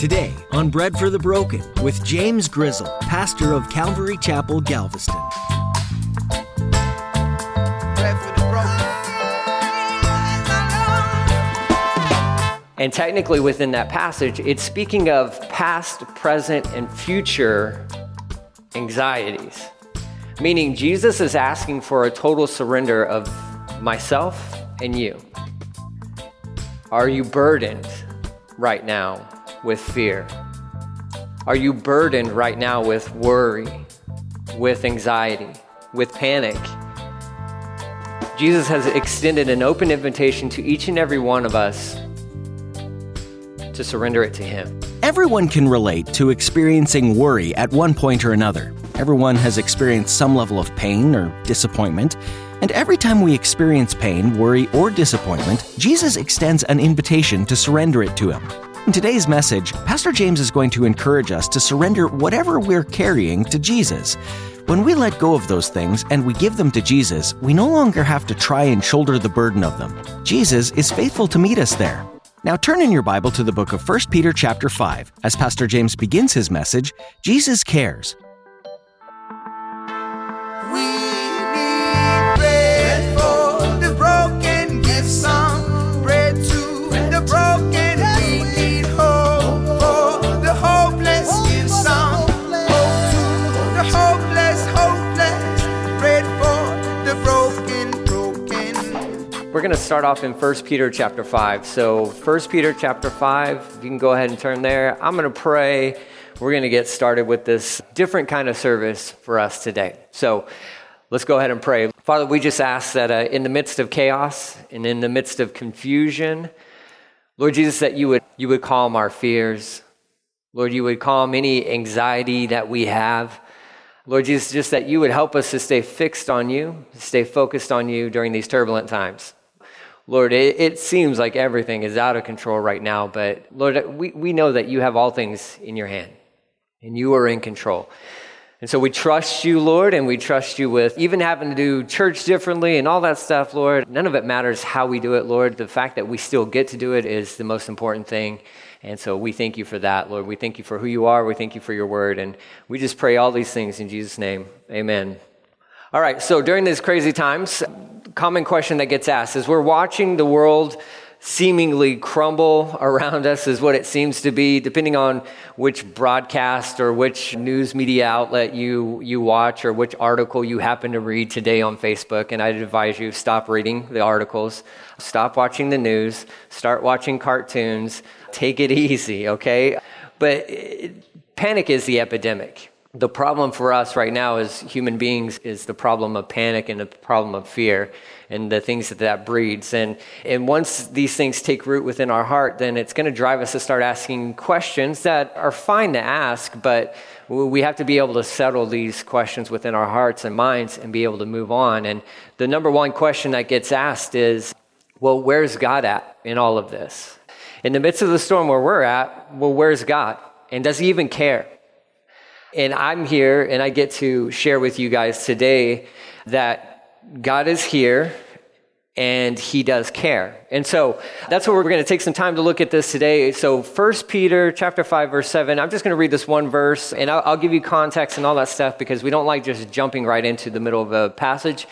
Today on Bread for the Broken with James Grizzle, pastor of Calvary Chapel, Galveston. And technically, within that passage, it's speaking of past, present, and future anxieties. Meaning, Jesus is asking for a total surrender of myself and you. Are you burdened right now with fear? Are you burdened right now with worry, with anxiety, with panic? Jesus has extended an open invitation to each and every one of us to surrender it to Him. Everyone can relate to experiencing worry at one point or another. Everyone has experienced some level of pain or disappointment. And every time we experience pain, worry, or disappointment, Jesus extends an invitation to surrender it to Him. In today's message, Pastor James is going to encourage us to surrender whatever we're carrying to Jesus. When we let go of those things and we give them to Jesus, we no longer have to try and shoulder the burden of them. Jesus is faithful to meet us there. Now turn in your Bible to the book of 1 Peter chapter 5. As Pastor James begins his message, Jesus cares. We We're going to start off in 1 Peter chapter 5. So, 1 Peter chapter 5, you can go ahead and turn there. I'm going to pray. We're going to get started with this different kind of service for us today. So, let's go ahead and pray. Father, we just ask that uh, in the midst of chaos and in the midst of confusion, Lord Jesus, that you would, you would calm our fears. Lord, you would calm any anxiety that we have. Lord Jesus, just that you would help us to stay fixed on you, stay focused on you during these turbulent times. Lord, it, it, seems like everything is out of control right now, but Lord, we, we know that you have all things in your hand and you are in control. And so we trust you, Lord, and we trust you with even having to do church differently and all that stuff, Lord. None of it matters how we do it, Lord. The fact that we still get to do it is the most important thing. And so we thank you for that, Lord. We thank you for who you are. We thank you for your word. And we just pray all these things in Jesus' name. Amen. All right, so during these crazy times, common question that gets asked is we're watching the world seemingly crumble around us is what it seems to be depending on which broadcast or which news media outlet you you watch or which article you happen to read today on Facebook. And I'd advise you stop reading the articles stop watching the news start watching cartoons take it easy okay? But it, panic is the epidemic the problem for us right now as human beings is the problem of panic and the problem of fear and the things that that breeds. And, and once these things take root within our heart, then it's going to drive us to start asking questions that are fine to ask, but we have to be able to settle these questions within our hearts and minds and be able to move on. And the number one question that gets asked is, well, where's God at in all of this? In the midst of the storm where we're at, well, where's God? And does he even care? And I'm here and I get to share with you guys today that God is here and he does care. And so that's what we're going to take some time to look at this today. So 1 Peter chapter 5 verse 7, I'm just going to read this one verse and I'll, I'll give you context and all that stuff because we don't like just jumping right into the middle of a passage.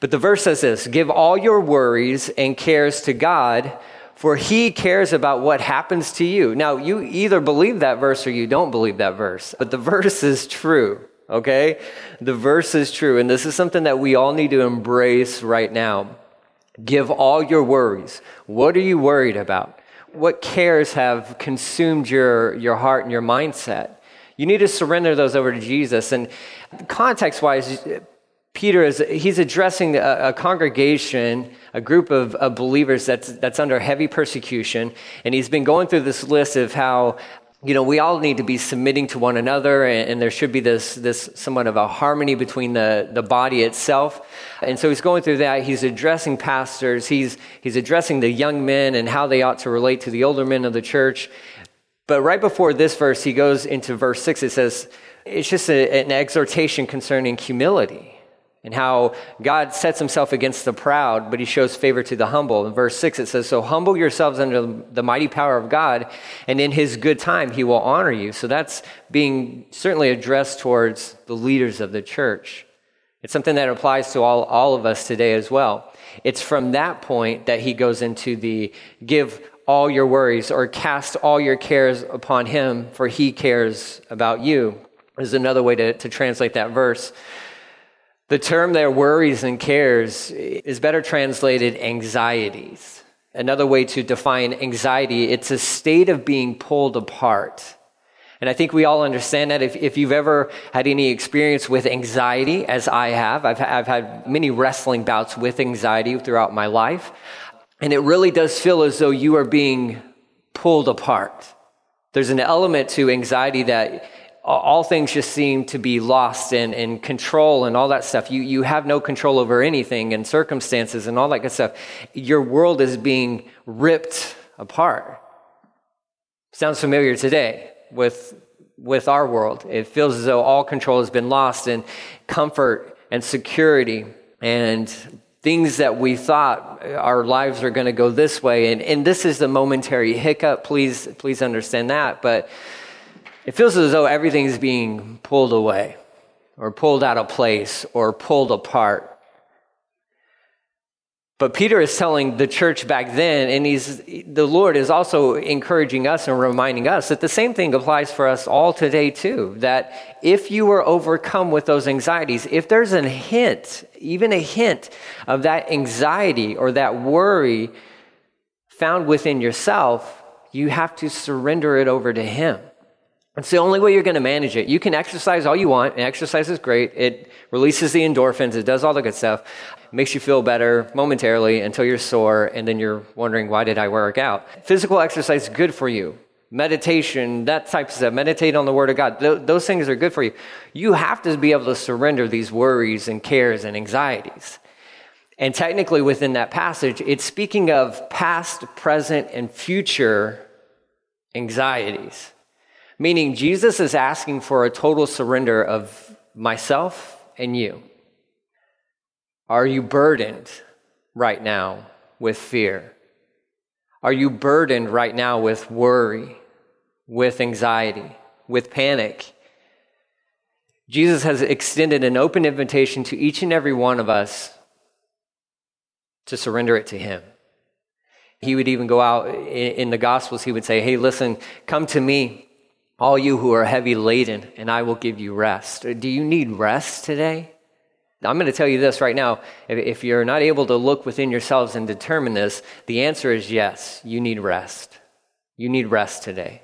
But the verse says this, give all your worries and cares to God for he cares about what happens to you. Now, you either believe that verse or you don't believe that verse, but the verse is true okay? The verse is true, and this is something that we all need to embrace right now. Give all your worries. What are you worried about? What cares have consumed your, your heart and your mindset? You need to surrender those over to Jesus. And context wise, Peter is he's addressing a, a congregation, a group of, of, believers that's that's under heavy persecution, and he's been going through this list of how you know, we all need to be submitting to one another, and, and, there should be this, this somewhat of a harmony between the, the body itself. And so he's going through that. He's addressing pastors, he's, he's addressing the young men and how they ought to relate to the older men of the church. But right before this verse, he goes into verse 6. It says, it's just a, an exhortation concerning humility. And how God sets himself against the proud, but he shows favor to the humble. In verse 6, it says, So humble yourselves under the mighty power of God, and in his good time he will honor you. So that's being certainly addressed towards the leaders of the church. It's something that applies to all, all of us today as well. It's from that point that he goes into the give all your worries or cast all your cares upon him, for he cares about you, is another way to, to translate that verse. The term there, worries and cares, is better translated anxieties. Another way to define anxiety, it's a state of being pulled apart. And I think we all understand that. If, if you've ever had any experience with anxiety, as I have, I've, I've had many wrestling bouts with anxiety throughout my life. And it really does feel as though you are being pulled apart. There's an element to anxiety that all things just seem to be lost in, in control and all that stuff. You, you have no control over anything and circumstances and all that good stuff. Your world is being ripped apart. Sounds familiar today with, with our world. It feels as though all control has been lost and comfort and security and things that we thought our lives are going to go this way. And, and this is the momentary hiccup. Please, please understand that. But it feels as though everything's being pulled away or pulled out of place or pulled apart. But Peter is telling the church back then, and he's, the Lord is also encouraging us and reminding us that the same thing applies for us all today, too. That if you are overcome with those anxieties, if there's a hint, even a hint of that anxiety or that worry found within yourself, you have to surrender it over to Him. It's the only way you're going to manage it. You can exercise all you want, and exercise is great. It releases the endorphins, it does all the good stuff, makes you feel better momentarily until you're sore, and then you're wondering, why did I work out? Physical exercise is good for you. Meditation, that type of stuff, meditate on the Word of God, Th- those things are good for you. You have to be able to surrender these worries and cares and anxieties. And technically, within that passage, it's speaking of past, present, and future anxieties. Meaning, Jesus is asking for a total surrender of myself and you. Are you burdened right now with fear? Are you burdened right now with worry, with anxiety, with panic? Jesus has extended an open invitation to each and every one of us to surrender it to Him. He would even go out in the Gospels, he would say, Hey, listen, come to me all you who are heavy laden, and I will give you rest. Do you need rest today? I'm going to tell you this right now. If you're not able to look within yourselves and determine this, the answer is yes, you need rest. You need rest today.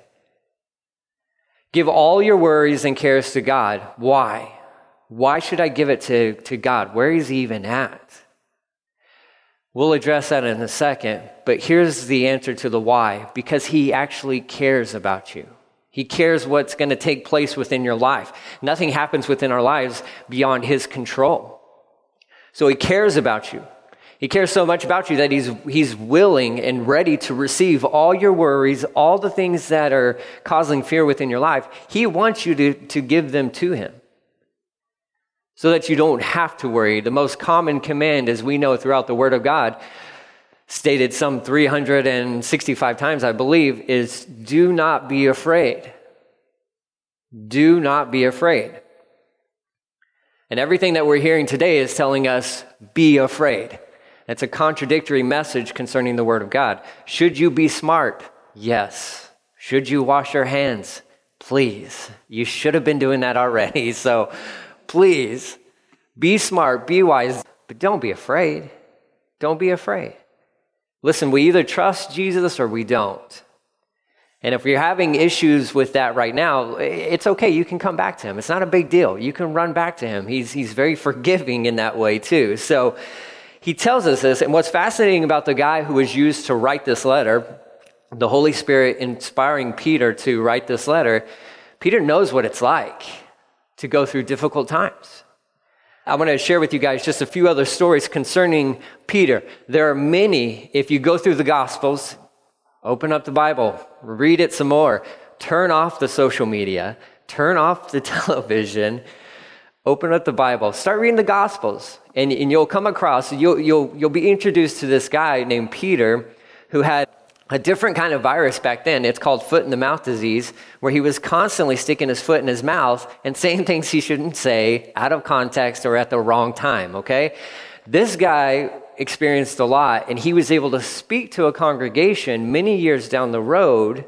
Give all your worries and cares to God. Why? Why should I give it to, to God? Where is He even at? We'll address that in a second, but here's the answer to the why because He actually cares about you. He cares what's going to take place within your life. Nothing happens within our lives beyond His control. So He cares about you. He cares so much about you that he's, he's willing and ready to receive all your worries, all the things that are causing fear within your life. He wants you to, to give them to Him so that you don't have to worry. The most common command, as we know throughout the Word of God, stated some 365 times, I believe, is do not be afraid. Do not be afraid. And everything that we're hearing today is telling us, be afraid. It's a contradictory message concerning the Word of God. Should you be smart? Yes. Should you wash your hands? Please. You should have been doing that already. So please be smart, be wise, but don't be afraid. Don't be afraid. Listen, we either trust Jesus or we don't. And if you're having issues with that right now, it's okay. You can come back to him. It's not a big deal. You can run back to him. He's, he's very forgiving in that way, too. So he tells us this. And what's fascinating about the guy who was used to write this letter, the Holy Spirit inspiring Peter to write this letter, Peter knows what it's like to go through difficult times. I want to share with you guys just a few other stories concerning Peter. There are many, if you go through the Gospels, open up the Bible, read it some more, turn off the social media, turn off the television, Open up the Bible, start reading the Gospels, and, and you'll come across, you'll, you'll, you'll be introduced to this guy named Peter who had a different kind of virus back then. It's called foot in the mouth disease, where he was constantly sticking his foot in his mouth and saying things he shouldn't say out of context or at the wrong time, okay? This guy experienced a lot, and he was able to speak to a congregation many years down the road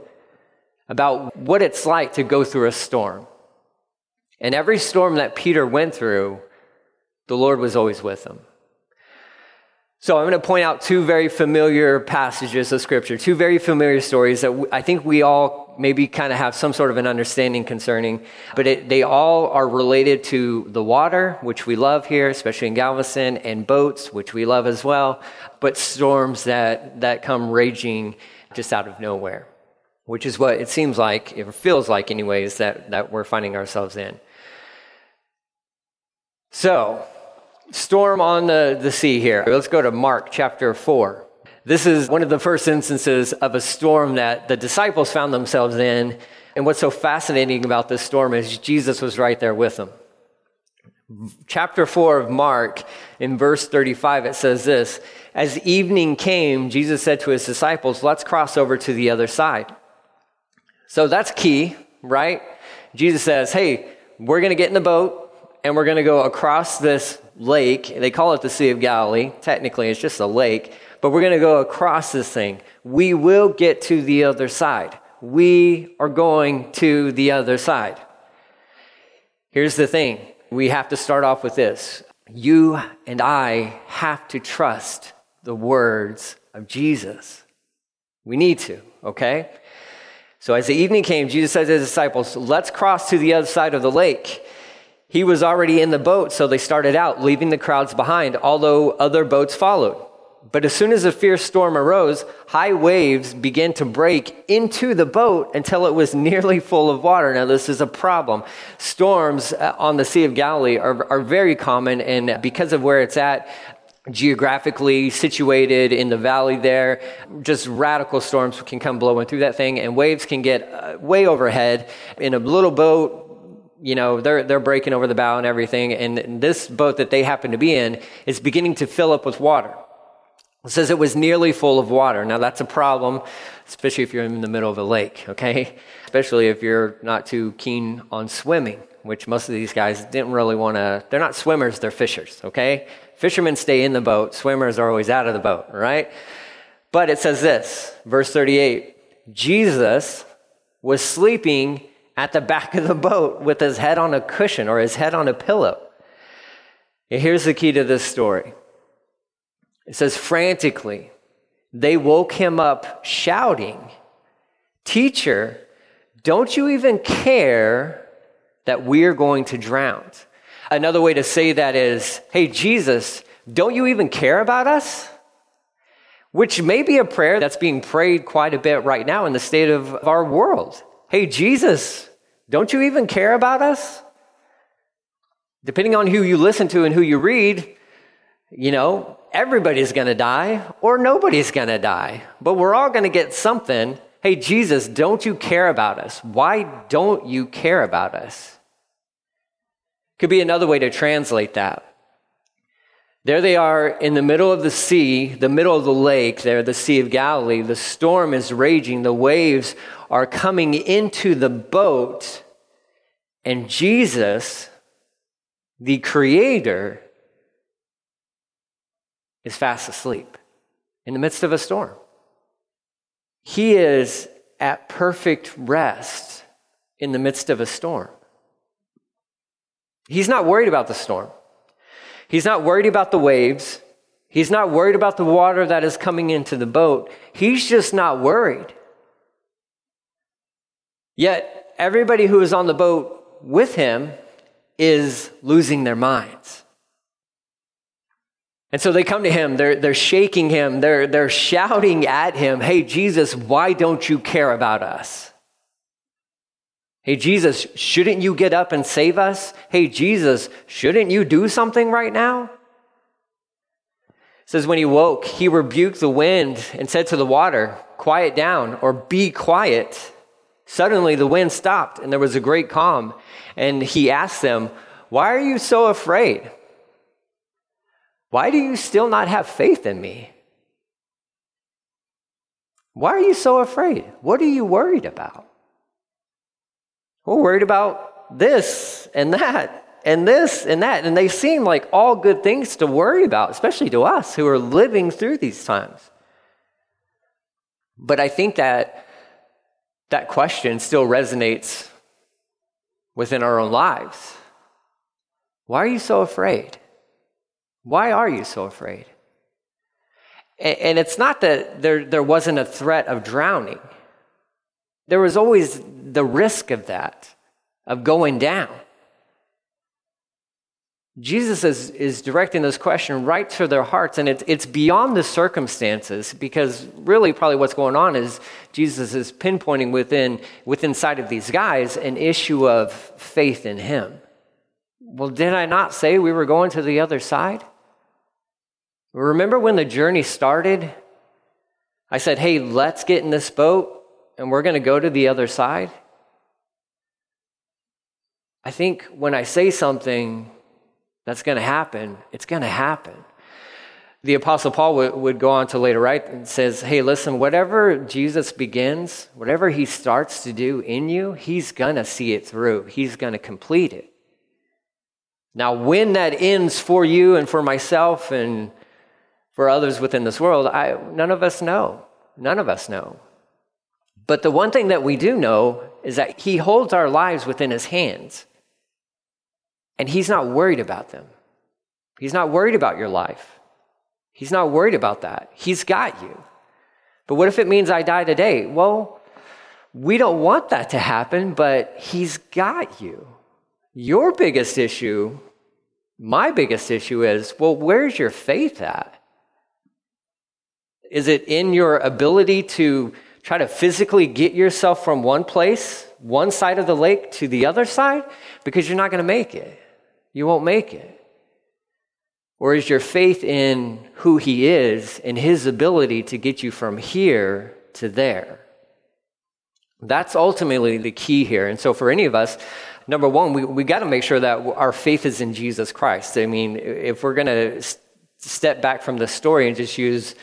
about what it's like to go through a storm. And every storm that Peter went through, the Lord was always with him. So I'm going to point out two very familiar passages of Scripture, two very familiar stories that I think we all maybe kind of have some sort of an understanding concerning, but it, they all are related to the water, which we love here, especially in Galveston, and boats, which we love as well, but storms that, that come raging just out of nowhere, which is what it seems like, it feels like, anyways, that, that we're finding ourselves in. So, storm on the, the sea here. Let's go to Mark chapter 4. This is one of the first instances of a storm that the disciples found themselves in. And what's so fascinating about this storm is Jesus was right there with them. Chapter 4 of Mark, in verse 35, it says this As evening came, Jesus said to his disciples, Let's cross over to the other side. So that's key, right? Jesus says, Hey, we're going to get in the boat and we're going to go across this lake. They call it the Sea of Galilee. Technically, it's just a lake, but we're going to go across this thing. We will get to the other side. We are going to the other side. Here's the thing we have to start off with this. You and I have to trust the words of Jesus. We need to, okay? So as the evening came, Jesus said to his disciples, Let's cross to the other side of the lake. He was already in the boat, so they started out, leaving the crowds behind, although other boats followed. But as soon as a fierce storm arose, high waves began to break into the boat until it was nearly full of water. Now, this is a problem. Storms uh, on the Sea of Galilee are, are very common, and because of where it's at, geographically situated in the valley there, just radical storms can come blowing through that thing, and waves can get uh, way overhead. In a little boat, you know, they're, they're breaking over the bow and everything. And this boat that they happen to be in is beginning to fill up with water. It says it was nearly full of water. Now, that's a problem, especially if you're in the middle of a lake, okay? Especially if you're not too keen on swimming, which most of these guys didn't really want to. They're not swimmers, they're fishers, okay? Fishermen stay in the boat, swimmers are always out of the boat, right? But it says this, verse 38 Jesus was sleeping at the back of the boat with his head on a cushion or his head on a pillow. Here's the key to this story it says, frantically, they woke him up shouting, Teacher, don't you even care that we're going to drown? Another way to say that is, Hey, Jesus, don't you even care about us? Which may be a prayer that's being prayed quite a bit right now in the state of our world. Hey, Jesus, don't you even care about us? Depending on who you listen to and who you read, you know, everybody's going to die or nobody's going to die, but we're all going to get something. Hey, Jesus, don't you care about us? Why don't you care about us? Could be another way to translate that. There they are in the middle of the sea, the middle of the lake, there, the Sea of Galilee. The storm is raging, the waves are coming into the boat, and Jesus, the Creator, is fast asleep in the midst of a storm. He is at perfect rest in the midst of a storm. He's not worried about the storm. He's not worried about the waves. He's not worried about the water that is coming into the boat. He's just not worried. Yet, everybody who is on the boat with him is losing their minds. And so they come to him, they're, they're shaking him, they're, they're shouting at him, Hey, Jesus, why don't you care about us? Hey, Jesus, shouldn't you get up and save us? Hey, Jesus, shouldn't you do something right now? It says, when he woke, he rebuked the wind and said to the water, Quiet down or be quiet. Suddenly the wind stopped and there was a great calm. And he asked them, Why are you so afraid? Why do you still not have faith in me? Why are you so afraid? What are you worried about? We're worried about this and that and this and that. And they seem like all good things to worry about, especially to us who are living through these times. But I think that that question still resonates within our own lives. Why are you so afraid? Why are you so afraid? And it's not that there, there wasn't a threat of drowning. There was always the risk of that, of going down. Jesus is, is directing this question right to their hearts, and it's, it's beyond the circumstances because really, probably what's going on is Jesus is pinpointing within, within sight of these guys an issue of faith in Him. Well, did I not say we were going to the other side? Remember when the journey started? I said, hey, let's get in this boat and we're going to go to the other side. I think when I say something, that's going to happen. It's going to happen. The Apostle Paul would, would go on to later write and says, Hey, listen, whatever Jesus begins, whatever he starts to do in you, he's going to see it through. He's going to complete it. Now, when that ends for you and for myself and for others within this world, I, none of us know. None of us know. But the one thing that we do know is that he holds our lives within his hands. And he's not worried about them. He's not worried about your life. He's not worried about that. He's got you. But what if it means I die today? Well, we don't want that to happen, but he's got you. Your biggest issue, my biggest issue is well, where's your faith at? Is it in your ability to try to physically get yourself from one place, one side of the lake, to the other side? Because you're not going to make it you won't make it? Or is your faith in who He is and His ability to get you from here to there? That's ultimately the key here. And so, for any of us, number one, we, we got to make sure that our faith is in Jesus Christ. I mean, if we're going to step back from the story and just use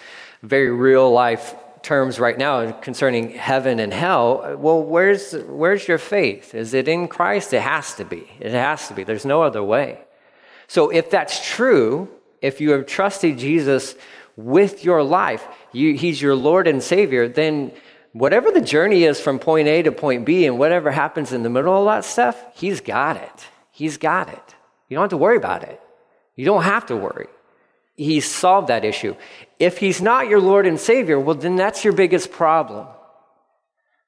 very real life terms right now concerning heaven and hell, well, where's, where's your faith? Is it in Christ? It has to be. It has to be. There's no other way. So if that's true, if you have trusted Jesus with your life, you, he's your Lord and Savior, then whatever the journey is from point A to point B and whatever happens in the middle of that stuff, he's got it. He's got it. You don't have to worry about it. You don't have to worry he's solved that issue. If he's not your Lord and Savior, well, then that's your biggest problem.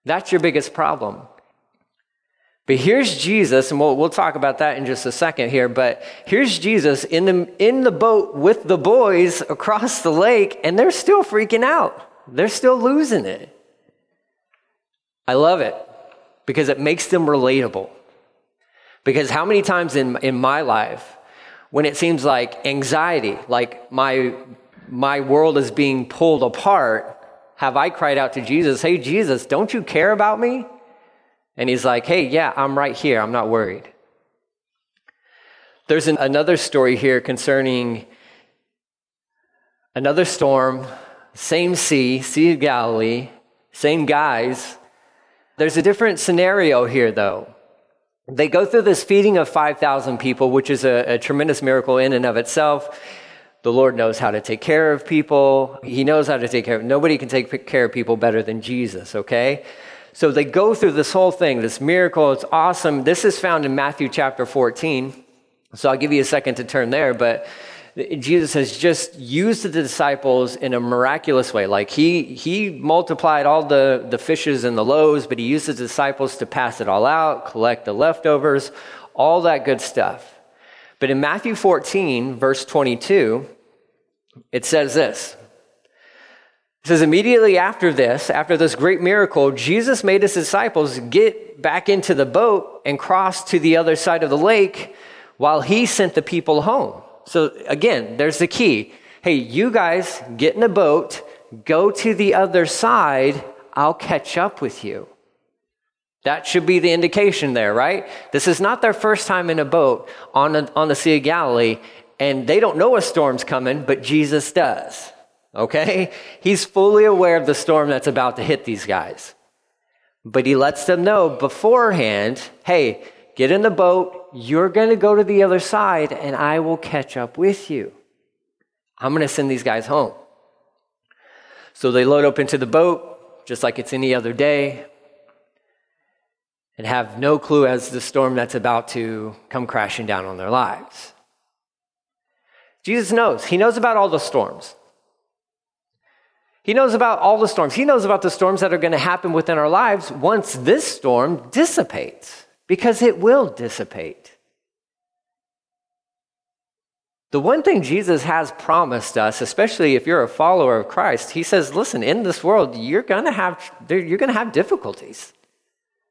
That's your biggest problem. But here's Jesus, and we'll, we'll talk about that in just a second here. But here's Jesus in the, in the boat with the boys across the lake, and they're still freaking out. They're still losing it. I love it because it makes them relatable. Because how many times in, in my life when it seems like anxiety, like my, my world is being pulled apart, have I cried out to Jesus, Hey, Jesus, don't you care about me? And he's like, Hey, yeah, I'm right here. I'm not worried. There's an, another story here concerning another storm, same sea, Sea of Galilee, same guys. There's a different scenario here, though. They go through this feeding of 5,000 people, which is a, a, tremendous miracle in and of itself. The Lord knows how to take care of people. He knows how to take care of nobody can take care of people better than Jesus, okay? So they go through this whole thing, this miracle. It's awesome. This is found in Matthew chapter 14. So I'll give you a second to turn there, but Jesus has just used the disciples in a miraculous way. Like he, he multiplied all the, the fishes and the loaves, but he used the disciples to pass it all out, collect the leftovers, all that good stuff. But in Matthew 14, verse 22, it says this. It says, immediately after this, after this great miracle, Jesus made his disciples get back into the boat and cross to the other side of the lake while he sent the people home. So again, there's the key. Hey, you guys get in a boat, go to the other side, I'll catch up with you. That should be the indication there, right? This is not their first time in a boat on the, on the Sea of Galilee, and they don't know a storm's coming, but Jesus does. Okay? He's fully aware of the storm that's about to hit these guys. But he lets them know beforehand hey, get in the boat, you're going to go to the other side, and I will catch up with you. I'm going to send these guys home. So they load up into the boat, just like it's any other day, and have no clue as the storm that's about to come crashing down on their lives. Jesus knows. He knows about all the storms. He knows about all the storms. He knows about the storms that are going to happen within our lives once this storm dissipates, because it will dissipate. The one thing Jesus has promised us, especially if you're a follower of Christ, he says, listen, in this world, you're going to have, you're going to have difficulties.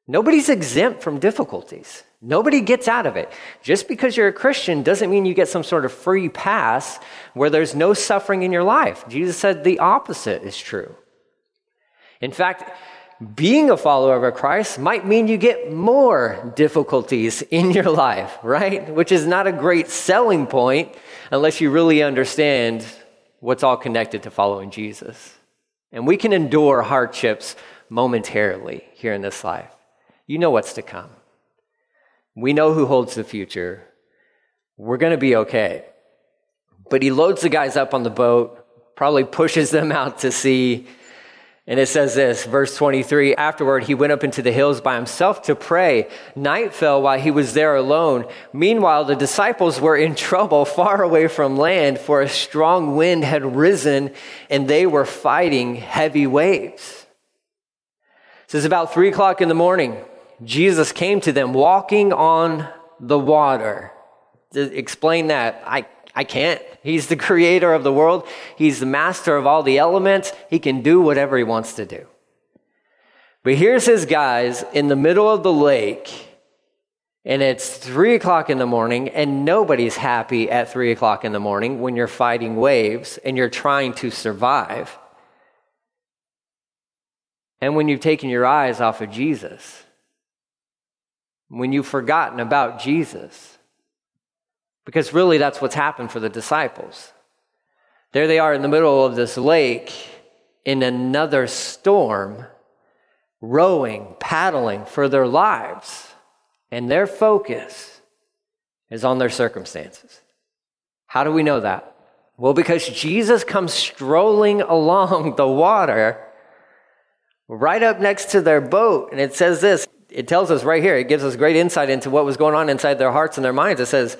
Nobody's exempt from difficulties. Nobody gets out of it. Just because you're a Christian doesn't mean you get some sort of free pass where there's no suffering in your life. Jesus said the opposite is true. In fact, being a follower of Christ might mean you get more difficulties in your life, right? Which is not a great selling point unless you really understand what's all connected to following Jesus. And we can endure hardships momentarily here in this life. You know what's to come. We know who holds the future. We're going to be okay. But he loads the guys up on the boat, probably pushes them out to sea. And it says this, verse 23 Afterward, he went up into the hills by himself to pray. Night fell while he was there alone. Meanwhile, the disciples were in trouble far away from land, for a strong wind had risen and they were fighting heavy waves. It says about three o'clock in the morning. Jesus came to them walking on the water. To explain that, I, I can't. He's the creator of the world, He's the master of all the elements. He can do whatever He wants to do. But here's His guys in the middle of the lake, and it's three o'clock in the morning, and nobody's happy at three o'clock in the morning when you're fighting waves and you're trying to survive. And when you've taken your eyes off of Jesus when you've forgotten about Jesus. Because really, that's what's happened for the disciples. There they are in the middle of this lake in another storm, rowing, paddling for their lives, and their focus is on their circumstances. How do we know that? Well, because Jesus comes strolling along the water right up next to their boat, and it says this it tells us right here, it gives us great insight into what was going on inside their hearts and their minds. It says,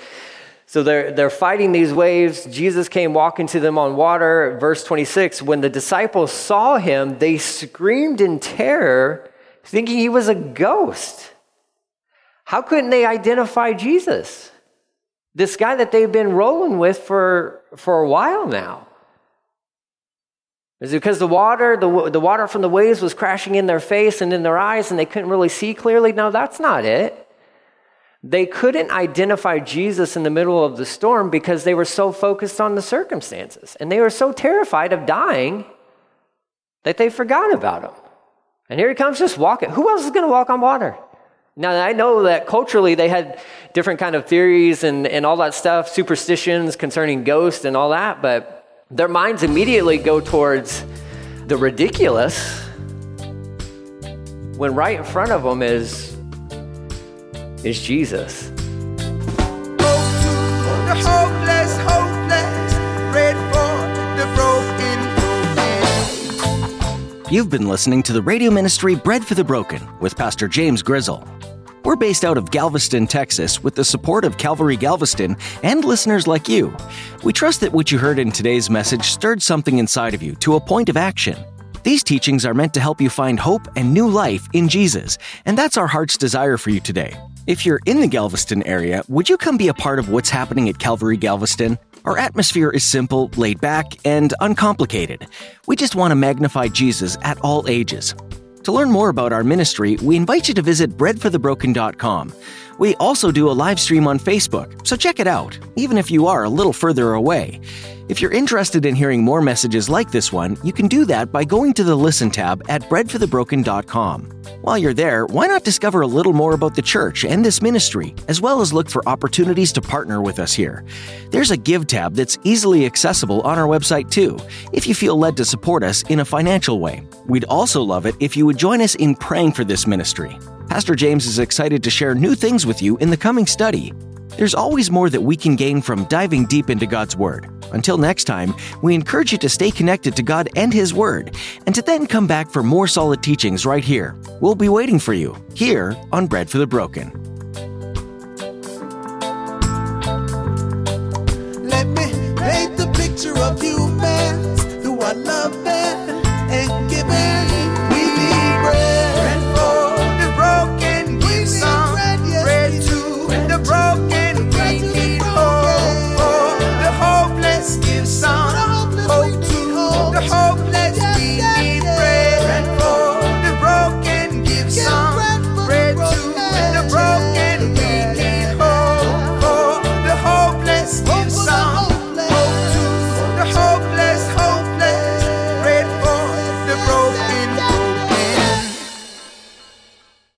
so they're, they're fighting these waves. Jesus came walking to them on water. Verse 26 When the disciples saw him, they screamed in terror, thinking he was a ghost. How couldn't they identify Jesus? This guy that they've been rolling with for, for a while now. Is it because the water, the, the water from the waves was crashing in their face and in their eyes and they couldn't really see clearly? No, that's not it. They couldn't identify Jesus in the middle of the storm because they were so focused on the circumstances and they were so terrified of dying that they forgot about him. And here he comes just walking. Who else is going to walk on water? Now, I know that culturally they had different kind of theories and, and all that stuff, superstitions concerning ghosts and all that, but their minds immediately go towards the ridiculous when right in front of them is is Jesus. You've been listening to the radio ministry Bread for the Broken with Pastor James Grizzle. We're based out of Galveston, Texas, with the support of Calvary Galveston and listeners like you. We trust that what you heard in today's message stirred something inside of you to a point of action. These teachings are meant to help you find hope and new life in Jesus, and that's our heart's desire for you today. If you're in the Galveston area, would you come be a part of what's happening at Calvary Galveston? Our atmosphere is simple, laid back, and uncomplicated. We just want to magnify Jesus at all ages. To learn more about our ministry, we invite you to visit breadforthebroken.com. We also do a live stream on Facebook, so check it out, even if you are a little further away. If you're interested in hearing more messages like this one, you can do that by going to the Listen tab at breadforthebroken.com. While you're there, why not discover a little more about the church and this ministry, as well as look for opportunities to partner with us here? There's a Give tab that's easily accessible on our website too, if you feel led to support us in a financial way. We'd also love it if you would join us in praying for this ministry. Pastor James is excited to share new things with you in the coming study. There's always more that we can gain from diving deep into God's Word. Until next time, we encourage you to stay connected to God and His Word, and to then come back for more solid teachings right here. We'll be waiting for you, here on Bread for the Broken.